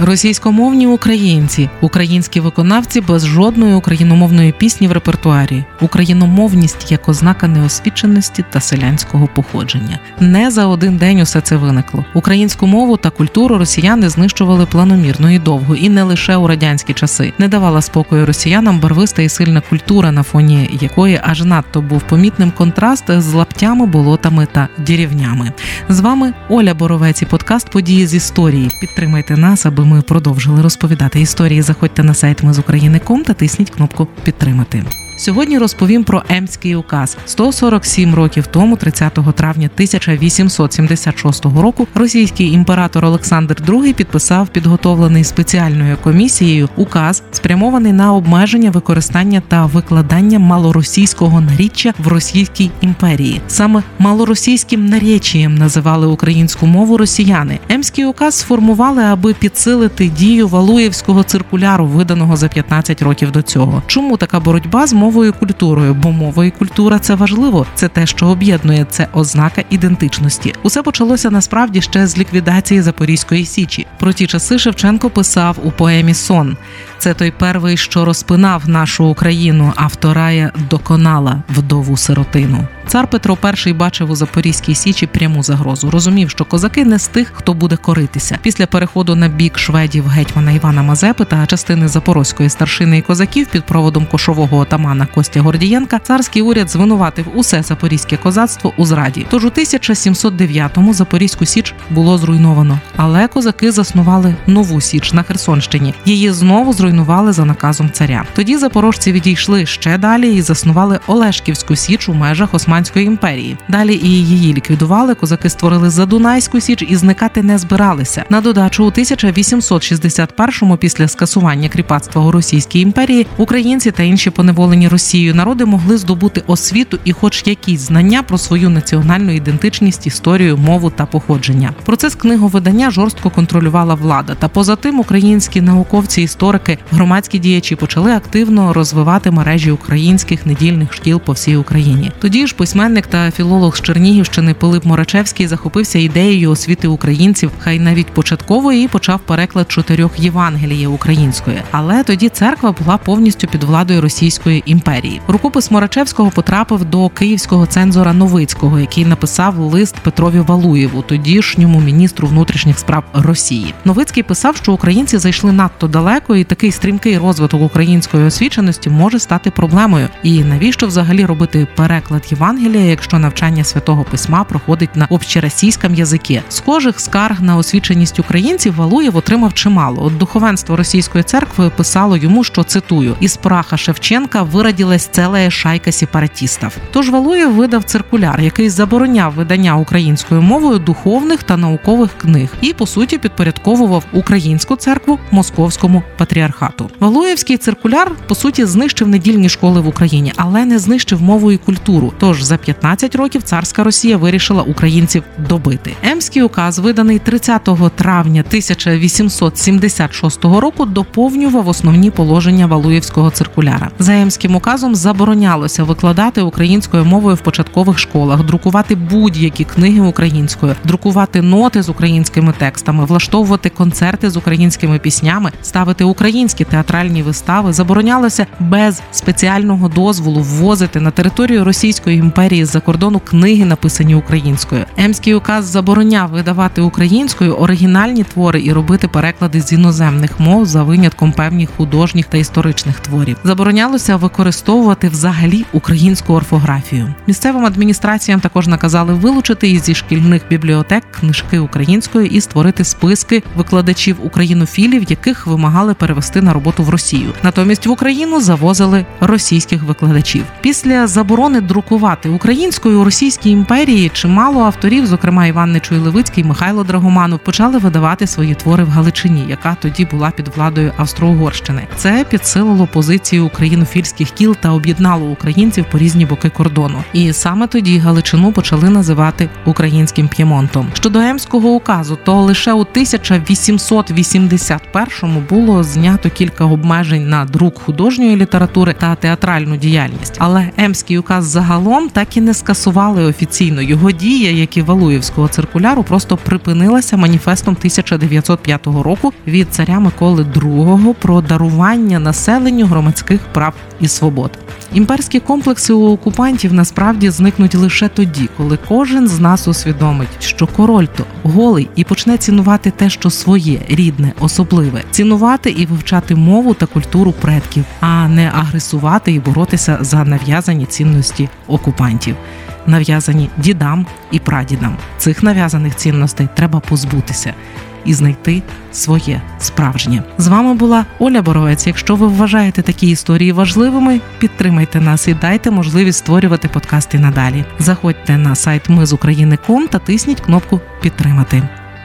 Російськомовні українці, українські виконавці без жодної україномовної пісні в репертуарі, україномовність як ознака неосвіченості та селянського походження. Не за один день усе це виникло. Українську мову та культуру росіяни знищували планомірно і довго, і не лише у радянські часи. Не давала спокою росіянам барвиста і сильна культура, на фоні якої аж надто був помітним контраст з лаптями, болотами та дірівнями. З вами Оля Боровець і подкаст Події з історії. Підтримайте нас, аби ми продовжили розповідати історії. Заходьте на сайт Ми з України.ком та тисніть кнопку Підтримати. Сьогодні розповім про Емський указ 147 років тому, 30 травня 1876 року, російський імператор Олександр II підписав підготовлений спеціальною комісією указ, спрямований на обмеження використання та викладання малоросійського наріччя в Російській імперії. Саме малоросійським наречієм називали українську мову росіяни. Емський указ сформували, аби підсилити дію Валуєвського циркуляру, виданого за 15 років до цього. Чому така боротьба з культурою, бо мова і культура це важливо. Це те, що об'єднує, це ознака ідентичності. Усе почалося насправді ще з ліквідації Запорізької січі. Про ті часи Шевченко писав у поемі Сон. Це той перший, що розпинав нашу Україну, а вторая доконала вдову сиротину. Цар Петро І бачив у Запорізькій січі пряму загрозу. Розумів, що козаки не з тих, хто буде коритися. Після переходу на бік шведів гетьмана Івана Мазепи та частини запорозької старшини і козаків під проводом кошового отамана Костя Гордієнка царський уряд звинуватив усе запорізьке козацтво у зраді. Тож у 1709-му Запорізьку січ було зруйновано, але козаки заснували нову січ на Херсонщині. Її знову зруйнували за наказом царя. Тоді запорожці відійшли ще далі і заснували Олешківську січ у межах Османської імперії. Далі і її ліквідували. Козаки створили Задунайську січ і зникати не збиралися. На додачу у 1861-му після скасування кріпацтва у Російській імперії українці та інші поневолені Росією народи могли здобути освіту і, хоч якісь знання про свою національну ідентичність, історію, мову та походження. Процес книговидання жорстко контролювала влада. Та поза тим українські науковці, історики, громадські діячі почали активно розвивати мережі українських недільних шкіл по всій Україні. Тоді ж письменник та філолог з Чернігівщини Пилип Морачевський захопився ідеєю освіти українців, хай навіть початкової і почав переклад чотирьох Євангелія української. Але тоді церква була повністю під владою Російської імперії. Рукопис Морачевського потрапив до київського цензора Новицького, який написав лист Петрові Валуєву, тодішньому міністру внутрішніх справ Росії. Новицький писав, що українці зайшли надто далеко, і такий стрімкий розвиток української освіченості може стати проблемою. І навіщо взагалі робити переклад Євангелія, якщо навчання святого письма проходить на общеросійському язикі? Схожих скарг на освіченість українців Валуєв отримав чимало. От духовенство російської церкви писало йому, що цитую із праха Шевченка виродилась ціла шайка сепаратістів. Тож Валуєв видав циркуляр, який забороняв видання українською мовою духовних та наукових книг, і по суті підпорядковував українську церкву московському патріархату. Валуєвський циркуляр по суті знищив недільні школи в Україні, але не знищив мову і культуру. Тож за 15 років царська Росія вирішила українців добити. Емський указ, виданий 30 травня 1876 року, доповнював основні положення Валуєвського циркуляра. За емським указом заборонялося викладати українською мовою в початкових школах, друкувати будь-які книги українською, друкувати ноти з українськими текстами, влаштовувати концерти з українськими піснями, ставити українські театральні вистави. Заборонялося без спеціального дозволу ввозити на територію Російської імперії з-за кордону книги, написані українською. Емський указ забороняв видавати українською оригінальні твори і робити переклади з іноземних мов за винятком певних художніх та історичних творів. Заборонялося використовувати взагалі українську орфографію. Місцевим адміністраціям також наказали вилучити зі шкільних бібліотек книжки українською і створити списки викладачів українофілів, яких вимагали перевести на роботу в Росію. Натомість в Україну завозили російських викладачів. Після заборони друкувати українською у Російській імперії чимало авторів, зокрема Іван Нечуй Левицький, Михайло Драгоманов, почали видавати свої твори в Галичині, яка тоді була під владою Австро-Угорщини. Це підсилило позицію українофільських кіл та об'єднало українців по різні боки кордону. І саме тоді Галичину почали називати українським П'ємонтом. Щодо Емського указу, то лише у 1881-му було знято кілька обмежень на друк художньої літератури та театральну діяльність. Але Емський указ загалом так і не скасували офіційно. Його дія, як і Валуєвського циркуляру, просто припинилася маніфестом 1905 року від царя Миколи II про дарування населенню громадських прав і свобод. Імперські комплекси у окупантів насправді зникнуть лише тоді, коли кожен з нас усвідомить, що король то голий і почне цінувати те, що своє, рідне, особливе, цінувати і вивчати мову та культуру предків, а не агресувати і боротися за нав'язані цінності окупантів. Нав'язані дідам і прадідам цих нав'язаних цінностей треба позбутися і знайти своє справжнє. З вами була Оля Боровець. Якщо ви вважаєте такі історії важливими, підтримайте нас і дайте можливість створювати подкасти надалі. Заходьте на сайт Ми з України.ком та тисніть кнопку Підтримати.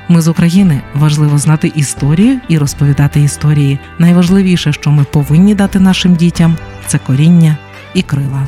Ми з України важливо знати історію і розповідати історії. Найважливіше, що ми повинні дати нашим дітям, це коріння і крила.